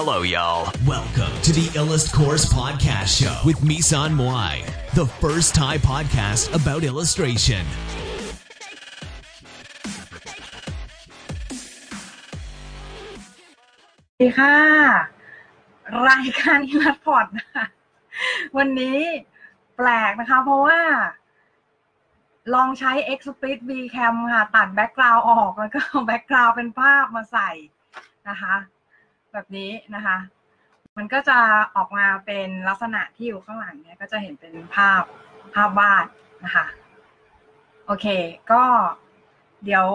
Hello, y'all. Welcome to the Illust Course Podcast Show with Misan Moai, the first Thai podcast about illustration. สวัสดีค่ะ รายการ Illust Port นะคะ วันนี้แปลกนะคะ เพราะว่า ลองใช้ XSplit VCam ค่ะ ตัด background ออกแล้วก็แบ็กกราวเป็นภาพมาใส่นะคะ แบบนี้นะคะ มันก็จะออกมาเป็นลักษณะที่อยู่ข้างหลังเนี่ยก็จะเห็นเป็นภาพภาพวาดนะคะ โอเค ก็เดี๋ยว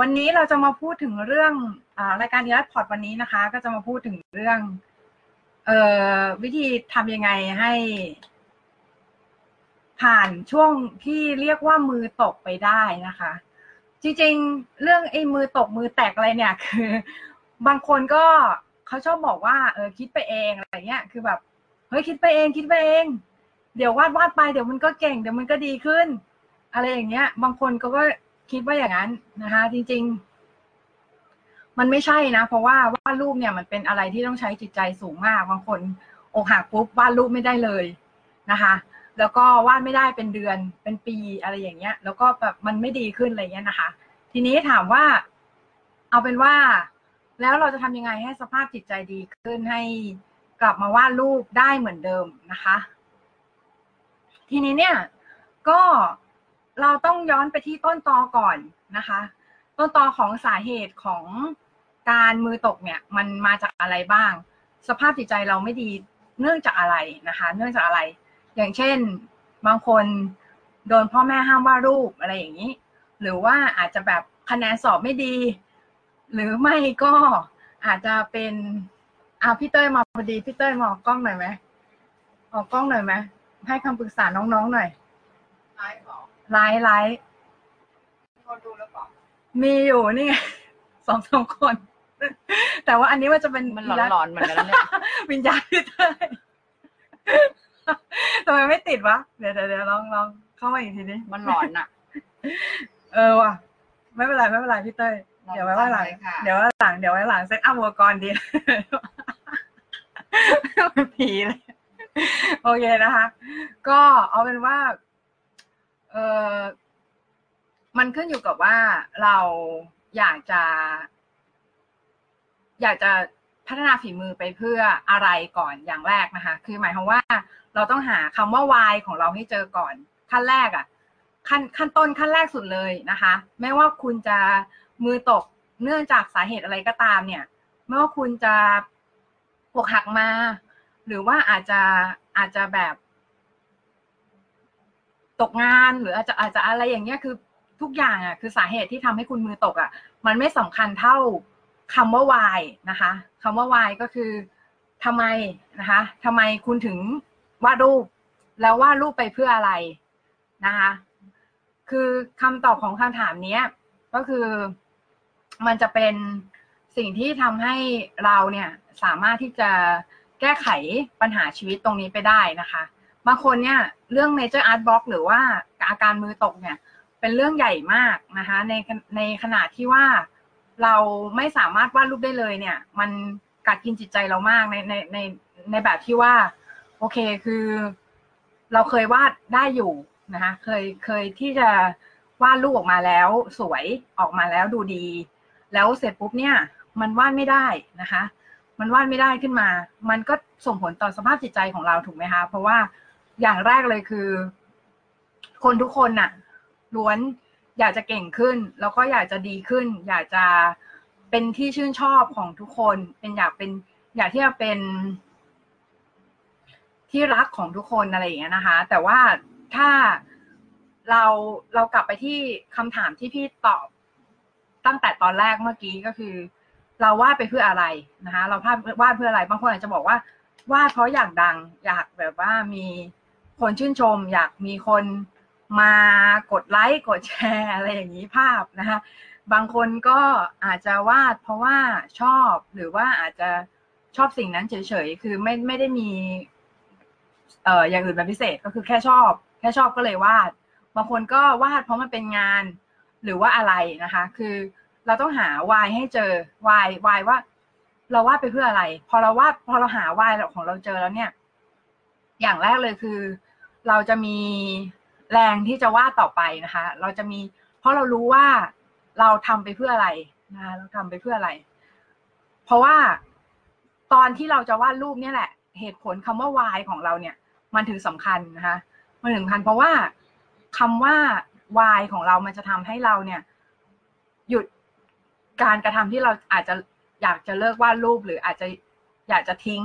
วันนี้เราจะมาพูดถึงเรื่องอารายการดีลัดพอร์ตวันนี้นะคะ ก็จะมาพูดถึงเรื่องเออวิธีทำยังไงให้ ผ่านช่วงที่เรียกว่ามือตกไปได้นะคะ จริงๆ เรื่องไอ้มือตกมือแตกอะไรเนี่ย คือ บางคนก็เขาชอบบอกว่าเออคิดไปเองอะไรเงี้ยคือแบบเฮ้ยคิดไปเองคิดไปเอง เดี๋ยววาดวาดไปเดี๋ยวมันก็เก่งเดี๋ยวมันก็ดีขึ้น อะไรอย่างเงี้ย บางคนก็ก็คิดว่าอย่างนั้นนะคะ จริง ๆ มันไม่ใช่นะ เพราะว่าวาดรูปเนี่ยมันเป็นอะไรที่ต้องใช้จิตใจสูงมาก บางคนอกหักปุ๊บวาดรูปไม่ได้เลยนะคะ แล้วก็วาดไม่ได้เป็นเดือนเป็นปีอะไรอย่างเงี้ย แล้วก็แบบมันไม่ดีขึ้นอะไรเงี้ยนะคะ ทีนี้ถามว่า เอาเป็นว่า แล้วเราจะทำยังไงให้สภาพจิตใจดีขึ้นให้กลับมาวาดรูปได้เหมือนเดิมนะคะ ทีนี้เนี่ยก็เราต้องย้อนไปที่ต้นตอก่อนนะคะ ต้นตอของสาเหตุของการมือตกเนี่ยมันมาจากอะไรบ้าง สภาพจิตใจเราไม่ดีเนื่องจากอะไรนะคะ เนื่องจากอะไร อย่างเช่นบางคนโดนพ่อแม่ห้ามวาดรูปอะไรอย่างนี้ หรือว่าอาจจะแบบคะแนนสอบไม่ดี หรือไม่ก็อาจจะเป็นอ่าพี่เต้ยมาพอดีพี่เต้ยมาออกกล้องหน่อยไหมออกกล้องหน่อยไหมให้คำปรึกษาน้องๆหน่อยไลฟ์เหรอไลฟ์ไลฟ์มีคนดูแล้วเปล่ามีอยู่นี่ไงสองสองคน แต่ว่าอันนี้มันจะเป็นมันหลอนๆเหมือนกันนะเนี่ยวิญญาณพี่เต้ยทำไมไม่ติดวะเดี๋ยวเดี๋ยวเดี๋ยวลองลองเข้ามาอีกทีนี้มันหลอนอะเออว่ะ ไม่เป็นไรไม่เป็นไรพี่เต้ย เดี๋ยวไว้ว่าหลังลองทำเลยค่ะเดี๋ยวไว้หลัง เดี๋ยวไว้หลังเซตอัพอุปกรณ์ดีผีเลยโอเคนะคะ ก็เอาเป็นว่า เออมันขึ้นอยู่กับว่าเราอยากจะ อยากจะพัฒนาฝีมือไปเพื่ออะไรก่อนอย่างแรกนะคะ คือหมายความว่าเราต้องหาคำว่า why ของเราให้เจอก่อน ขั้นแรกอะ่ะขั้นขั้นต้นขั้นแรกสุดเลยนะคะ ไม่ว่าคุณจะ มือตกเนื่องจากสาเหตุอะไรก็ตามเนี่ยไม่ว่าคุณจะอกหักมา หรือว่าอาจจะอาจจะแบบตกงานหรืออาจจะอาจจะอะไรอย่างเงี้ยคือทุกอย่างอะคือสาเหตุที่ทำให้คุณมือตกอะ มันไม่สำคัญเท่าคำว่า why นะคะคำว่า why ก็คือทำไมนะคะทำไมคุณถึงวาดรูป แล้ววาดรูปไปเพื่ออะไรนะคะ คือคำตอบของคำถามเนี้ยก็คือ มันจะเป็นสิ่งที่ทำให้เราเนี่ยสามารถที่จะแก้ไขปัญหาชีวิตตรงนี้ไปได้นะคะบางคนเนี่ยเรื่อง major art block หรือว่าอาการมือตกเนี่ยเป็นเรื่องใหญ่มากนะคะในในขณะที่ว่าเราไม่สามารถวาดรูปได้เลยเนี่ย มันกัดกินจิตใจเรามากในในในในแบบที่ว่า โอเคคือ เราเคยวาดได้อยู่นะคะเคยเคยที่จะวาดรูปออกมาแล้วสวยออกมาแล้วดูดี แล้วเสร็จปุ๊บเนี่ย มันวาดไม่ได้นะคะ มันวาดไม่ได้ขึ้นมา มันก็ส่งผลต่อสภาพจิตใจของเราถูกไหมคะ เพราะว่าอย่างแรกเลยคือ คนทุกคนน่ะล้วนอยากจะเก่งขึ้น แล้วก็อยากจะดีขึ้น อยากจะเป็นที่ชื่นชอบของทุกคน เป็นอยากเป็น อยากที่จะเป็น ที่รักของทุกคนอะไรอย่างเงี้ยนะคะ แต่ว่าถ้าเราเรากลับไปที่คำถามที่พี่ตอบ ตั้งแต่ตอนแรกเมื่อกี้ก็คือ เราวาดไปเพื่ออะไรนะคะเราวาดวาดเพื่ออะไรบางคนอาจจะบอกว่าวาดเพราะอยากดัง อยากแบบว่ามีคนชื่นชม อยากมีคนมากดไลค์กดแชร์อะไรอย่างนี้ภาพนะคะบางคนก็อาจจะวาดเพราะว่าชอบหรือว่าอาจจะชอบสิ่งนั้นเฉยๆ คือไม่ไม่ได้มีเอ่ออย่างอื่นเป็นพิเศษก็คือแค่ชอบ แค่ชอบก็เลยวาด บางคนก็วาดเพราะมันเป็นงาน หรือว่าอะไรนะคะ คือเราต้องหาวายให้เจอวายวายว่า เราวาดไปเพื่ออะไร พอเราวาดพอเราหาวายของเราเจอแล้วเนี่ย อย่างแรกเลยคือ เราจะมีแรงที่จะวาดต่อไปนะคะ เราจะมี เพราะเรารู้ว่าเราทำไปเพื่ออะไรนะคะเราทำไปเพื่ออะไร เพราะว่าตอนที่เราจะวาดรูปเนี่ยแหละ เหตุผลคำว่าวายของเราเนี่ย มันถึงสำคัญนะคะมันถึงสำคัญเพราะว่าคำว่า วายของเรามันจะทำให้เราเนี่ย หยุดการกระทำที่เราอาจจะอยากจะเลิกวาดรูป หรืออาจจะอยากจะทิ้ง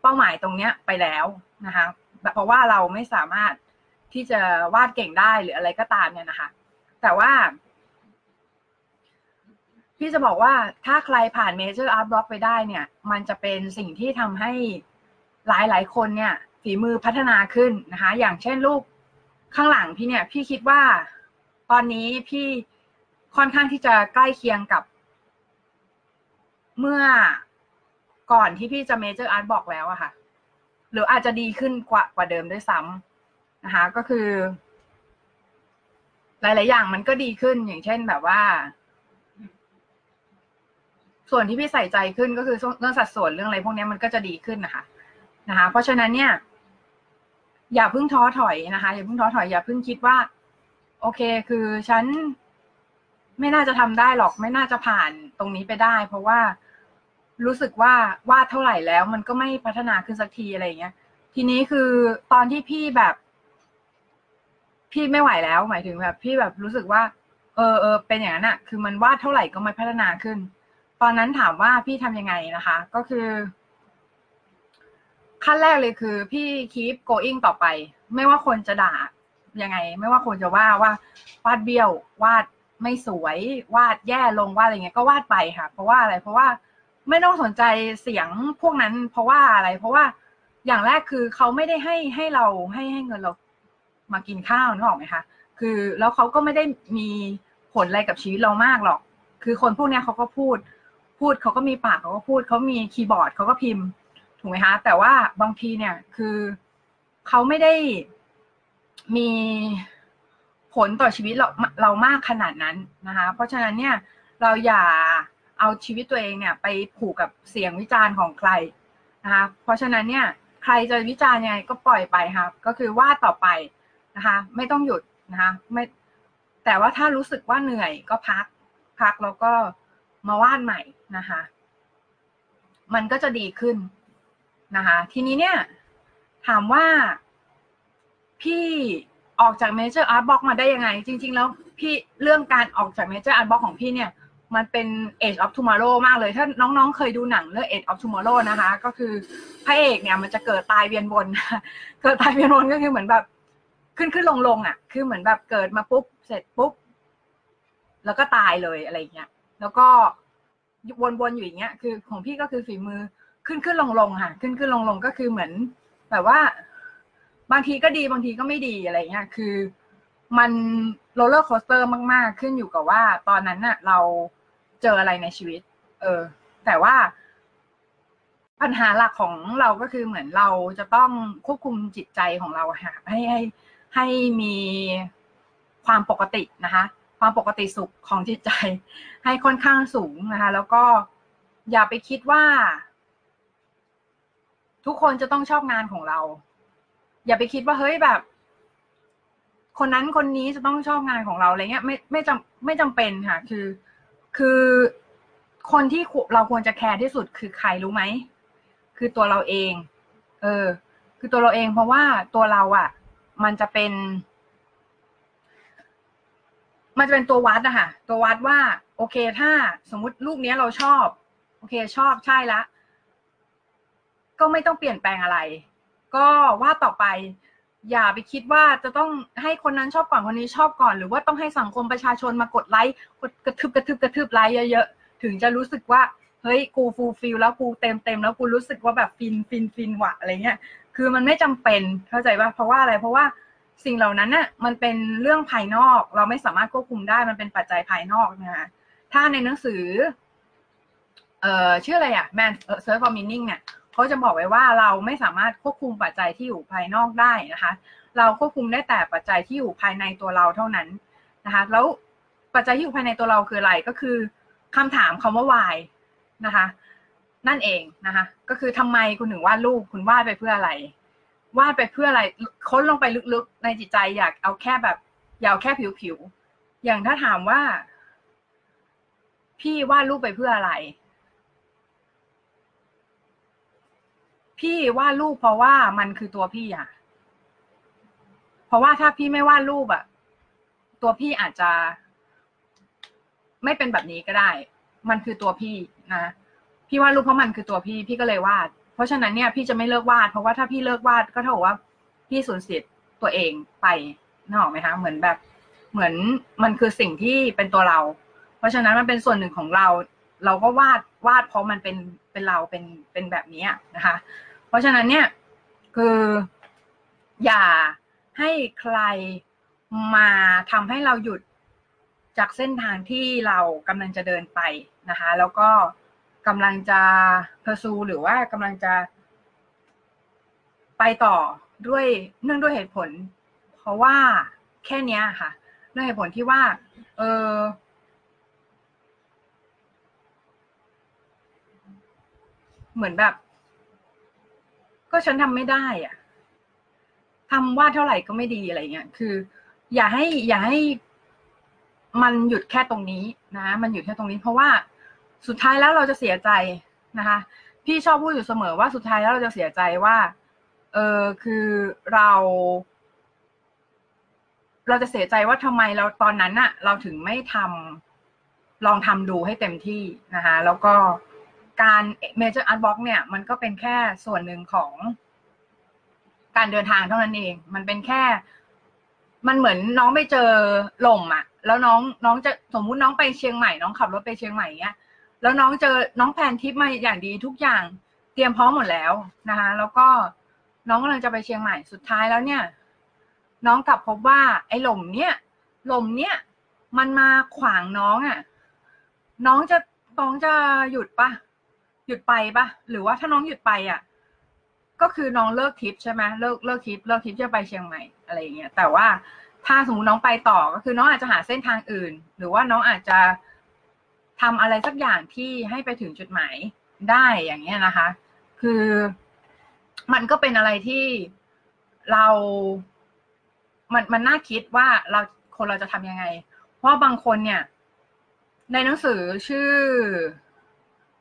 เป้าหมายตรงเนี้ยไปแล้วนะคะเพราะว่าเราไม่สามารถที่จะวาดเก่งได้หรืออะไรก็ตามเนี่ยนะคะ แต่ว่า พี่จะบอกว่าถ้าใครผ่าน major art block ไปได้เนี่ย มันจะเป็นสิ่งที่ทำให้หลายหลายคนเนี่ย ฝีมือพัฒนาขึ้นนะคะ อย่างเช่นรูปข้างหลังพี่เนี่ย พี่คิดว่า ตอนนี้พี่ค่อนข้างที่จะใกล้เคียงกับ เมื่อก่อนที่พี่จะ major art block แล้วอะค่ะ หรืออาจจะดีขึ้นกว่ากว่าเดิมด้วยซ้ำำนะคะ ก็คือ หลาย ๆ อย่างมันก็ดีขึ้นอย่างเช่นแบบว่า ส่วนที่พี่ใส่ใจขึ้นก็คือเรื่องสัดส่วนเรื่องอะไรพวกนี้มันก็จะดีขึ้นนะคะ นะคะ เพราะฉะนั้นเนี่ย อย่าเพิ่งท้อถอยนะคะ อย่าเพิ่งท้อถอยอย่าเพิ่งคิดว่า โอเค คือฉันไม่น่าจะทำได้หรอก ไม่น่าจะผ่านตรงนี้ไปได้ เพราะว่ารู้สึกว่าวาดเท่าไหร่แล้ว มันก็ไม่พัฒนาขึ้นสักทีอะไรเงี้ย ทีนี้คือตอนที่พี่แบบ พี่ไม่ไหวแล้ว หมายถึงแบบ พี่แบบรู้สึกว่า เออเออเป็นอย่างนั้นอะคือมันวาดเท่าไหร่ก็ไม่พัฒนาขึ้น ตอนนั้นถามว่าพี่ทำยังไงนะคะ ก็คือ ขั้นแรกเลยคือ พี่ keep going ต่อไป ไม่ว่าคนจะด่า ยังไง ไม่ว่าคนจะว่าว่าวาดเบี้ยววาดไม่สวยวาดแย่ลงวาดอะไรเงี้ยก็วาดไปค่ะ เพราะว่าอะไร เพราะว่าไม่ต้องสนใจเสียงพวกนั้น เพราะว่าอะไร เพราะว่าอย่างแรกคือเขาไม่ได้ให้ให้เราให้ให้เงินเรามากินข้าวนึกออกไหมคะคือแล้วเขาก็ไม่ได้มีผลอะไรกับชีวิตเรามากหรอก คือคนพวกนี้เขาก็พูด พูดเขาก็มีปากเขาก็พูดเขามีคีย์บอร์ดเขาก็พิมพ์ ถูกไหมคะแต่ว่าบางทีเนี่ยคือเขาไม่ได้ มีผลต่อชีวิตเราเรามากขนาดนั้นนะคะ เพราะฉะนั้นเนี่ยเราอย่าเอาชีวิตตัวเองเนี่ยไปผูกกับเสียงวิจารณ์ของใครนะคะเพราะฉะนั้นเนี่ยใครจะวิจารณ์ยังไงก็ปล่อยไปค่ะก็คือวาดต่อไปนะคะ ไม่ต้องหยุดนะคะไม่แต่ว่าถ้ารู้สึกว่าเหนื่อยก็พักพักแล้วก็มาวาดใหม่นะคะ มันก็จะดีขึ้นนะคะ ทีนี้เนี่ยถามว่า พี่ออกจาก major art block มาได้ยังไง จริง ๆ แล้วพี่เรื่องการออกจาก major art block ของพี่เนี่ยมันเป็น Edge of Tomorrow มากเลย ถ้าน้องๆ เคยดูหนังเรื่อง Edge of Tomorrow นะคะ ก็คือพระเอกเนี่ยมันจะเกิดตายเวียนวน เกิดตายเวียนวนก็คือเหมือนแบบ ขึ้นขึ้นลงลงอะ คือเหมือนแบบเกิดมาปุ๊บ เสร็จปุ๊บ แล้วก็ตายเลยอะไรเงี้ย แล้วก็วนๆ อยู่อย่างเงี้ย คือของพี่ก็คือฝีมือขึ้นขึ้นลงลงค่ะ ขึ้นขึ้นลงลงก็คือเหมือน แบบว่า บางทีก็ดีบางทีก็ไม่ดีอะไรเงี้ยคือมัน roller coaster มาก ๆ ขึ้นอยู่กับว่า ตอนนั้นน่ะ เราเจออะไรในชีวิต เออ แต่ว่า ปัญหาหลักของเราก็คือเหมือนเราจะต้องควบคุมจิตใจของเราค่ะให้ให้ให้มีความปกตินะคะ ความปกติสุขของจิตใจ ให้ค่อนข้างสูงนะคะ แล้วก็อย่าไปคิดว่า ทุกคนจะต้องชอบงานของเรา อย่าไปคิดว่าเฮ้ยแบบ คนนั้นคนนี้จะต้องชอบงานของเราอะไรเงี้ย ไม่ไม่จำไม่จำเป็นค่ะ คือ คือคนที่เราควรจะแคร์ที่สุดคือใครรู้ไหมคือตัวเราเอง เออ คือตัวเราเอง เพราะว่าตัวเราอะค่ะ มันจะเป็น มันจะเป็นตัววัดอะค่ะตัววัดว่า โอเค ถ้าสมมุติรูปเนี้ยเราชอบ โอเค ชอบใช่ละก็ไม่ต้องเปลี่ยนแปลงอะไร ก็ว่าต่อไป อย่าไปคิดว่าจะต้องให้คนนั้นชอบก่อนคนนี้ชอบก่อน หรือว่าต้องให้สังคมประชาชนมากดไลค์กดกระทืบกระทืบกระทืบไลค์เยอะๆถึงจะรู้สึกว่าเฮ้ยกู fulfill แล้วกูเติมเต็มแล้วกูรู้สึกว่าแบบฟินฟินฟินว่ะอะไรเงี้ยคือมันไม่จำเป็นเข้าใจป่ะเพราะว่าอะไรเพราะว่าสิ่งเหล่านั้นน่ะมันเป็นเรื่องภายนอก เราไม่สามารถควบคุมได้มันเป็นปัจจัยภายนอกนะคะถ้าในหนังสือ เอ่อชื่ออะไรอะ Man Search for Meaning เนี่ย เขาจะบอกไว้ว่าเราไม่สามารถควบคุมปัจจัยที่อยู่ภายนอกได้นะคะ เราควบคุมได้แต่ปัจจัยที่อยู่ภายในตัวเราเท่านั้นนะคะ แล้วปัจจัยที่อยู่ภายในตัวเราคืออะไรก็คือคำถามคำว่า why นะคะ นั่นเองนะคะ ก็คือทำไมคุณถึงวาดรูปคุณวาดไปเพื่ออะไรวาดไปเพื่ออะไรค้นลงไปลึกๆ ในจิตใจอยากเอาแค่แบบอยากเอาแค่ผิวๆอย่างถ้าถามว่า พี่วาดรูปไปเพื่ออะไร พี่วาดรูปเพราะว่ามันคือตัวพี่อะเพราะว่าถ้าพี่ไม่วาดรูปอะตัวพี่อาจจะ ไม่เป็นแบบนี้ก็ได้ มันคือตัวพี่นะพี่วาดรูปเพราะมันคือตัวพี่ พี่ก็เลยวาด เพราะฉะนั้นเนี่ยพี่จะไม่เลิกวาด เพราะว่าถ้าพี่เลิกวาดก็เท่ากับว่า พี่สูญเสียตัวเองไปนึกออกไหมคะเหมือนแบบ เหมือนมันคือสิ่งที่เป็นตัวเรา เพราะฉะนั้นมันเป็นส่วนหนึ่งของเรา เราก็วาดวาดเพราะมันเป็นเป็นเราเป็นเป็นแบบนี้นะคะ เพราะฉะนั้นเนี่ยคืออย่าให้ใครมาทำให้เราหยุดจากเส้นทางที่เรากำลังจะเดินไปนะคะ แล้วก็กำลังจะเพอร์ซูหรือว่ากำลังจะไปต่อด้วยเนื่องด้วยเหตุผล เพราะว่าแค่เนี้ยค่ะเนื่องเหตุผลที่ว่า เออเหมือนแบบ ก็ฉันทำไม่ได้อะทำวาดเท่าไหร่ก็ไม่ดีอะไรเงี้ย คือ อย่าให้อย่าให้มันหยุดแค่ตรงนี้นะ มันหยุดแค่ตรงนี้ เพราะว่าสุดท้ายแล้วเราจะเสียใจนะคะ พี่ชอบพูดอยู่เสมอว่าสุดท้ายแล้วเราจะเสียใจว่า เออคือเรา เราจะเสียใจว่าทำไมเราตอนนั้นอะเราถึงไม่ทำลองทำดูให้เต็มที่นะคะ แล้วก็ การ Major Art Box เนี่ย มันก็เป็นแค่ส่วนหนึ่งของการเดินทางเท่านั้นเอง มันเป็นแค่ มันเหมือนน้องไปเจอหล่มอะแล้วน้องน้องจะสมมุติน้องไปเชียงใหม่ น้องขับรถไปเชียงใหม่เงี้ย แล้วน้องเจอน้องแพนทิปมาอย่างดีทุกอย่าง เตรียมพร้อมหมดแล้วนะคะ แล้วก็น้องกำลังจะไปเชียงใหม่ สุดท้ายแล้วเนี่ย น้องกลับพบว่า ไอ้หล่มเนี่ยหล่มเนี่ย มันมาขวางน้องอะ่ะ น้องจะน้องจะหยุดปะ หยุดไปปะหรือว่าถ้าน้องหยุดไปอะ ก็คือน้องเลิกทริปใช่ไหมเลิกเลิกทริปเลิกทริปจะไปเชียงใหม่อะไรอย่างเงี้ยแต่ว่าถ้าสมมติน้องไปต่อก็คือน้องอาจจะหาเส้นทางอื่น หรือว่าน้องอาจจะทำอะไรสักอย่างที่ให้ไปถึงจุดหมายได้อย่างเงี้ยนะคะ คือมันก็เป็นอะไรที่เรา มันมันน่าคิดว่าเราคนเราจะทำยังไง เพราะบางคนเนี่ย ในหนังสือชื่อ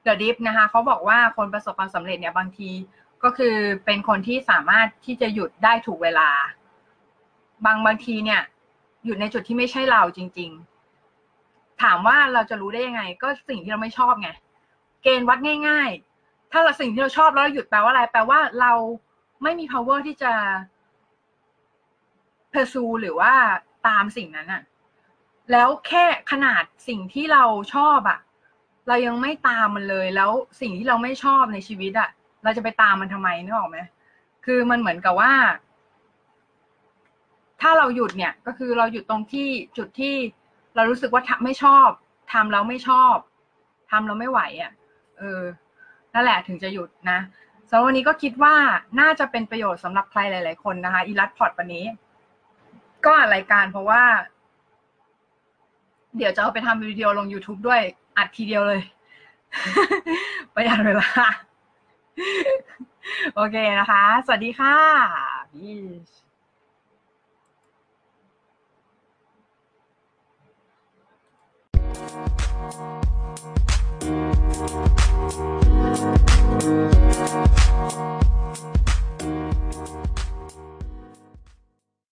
The Dip นะคะเขาบอกว่าคนประสบความสำเร็จเนี่ยบางทีก็คือเป็นคนที่สามารถที่จะหยุดได้ถูกเวลา บางบางทีเนี่ยหยุดในจุดที่ไม่ใช่เราจริง ๆ ถามว่าเราจะรู้ได้ยังไง ก็สิ่งที่เราไม่ชอบไงเกณฑ์วัดง่าย ๆ ถ้าเราสิ่งที่เราชอบแล้วหยุดแปลว่าอะไร แปลว่าเราไม่มี power ที่จะ pursue หรือว่าตามสิ่งนั้นอะแล้วแค่ขนาดสิ่งที่เราชอบอะ เรายังไม่ตามมันเลยแล้วสิ่งที่เราไม่ชอบในชีวิตอะเราจะไปตามมันทำไมนึกออกไหมคือมันเหมือนกับว่า ถ้าเราหยุดเนี่ย ก็คือเราหยุดตรงที่จุดที่เรารู้สึกว่าทำไม่ชอบทำแล้วไม่ชอบทำแล้วไม่ไหวอะ่ะ เออ นั่นแหละถึงจะหยุดนะสำหรับวันนี้ก็คิดว่าน่าจะเป็นประโยชน์สำหรับใครหลาย ๆ คนนะคะอีลัดพอร์ตวันนี้ ก็อัดรายการเพราะว่า เดี๋ยวจะเอาไปทำวิดีโอลง YouTube ด้วย อัดทีเดียวเลย ประหยัดเวลา โอเคนะคะ สวัสดีค่ะพี่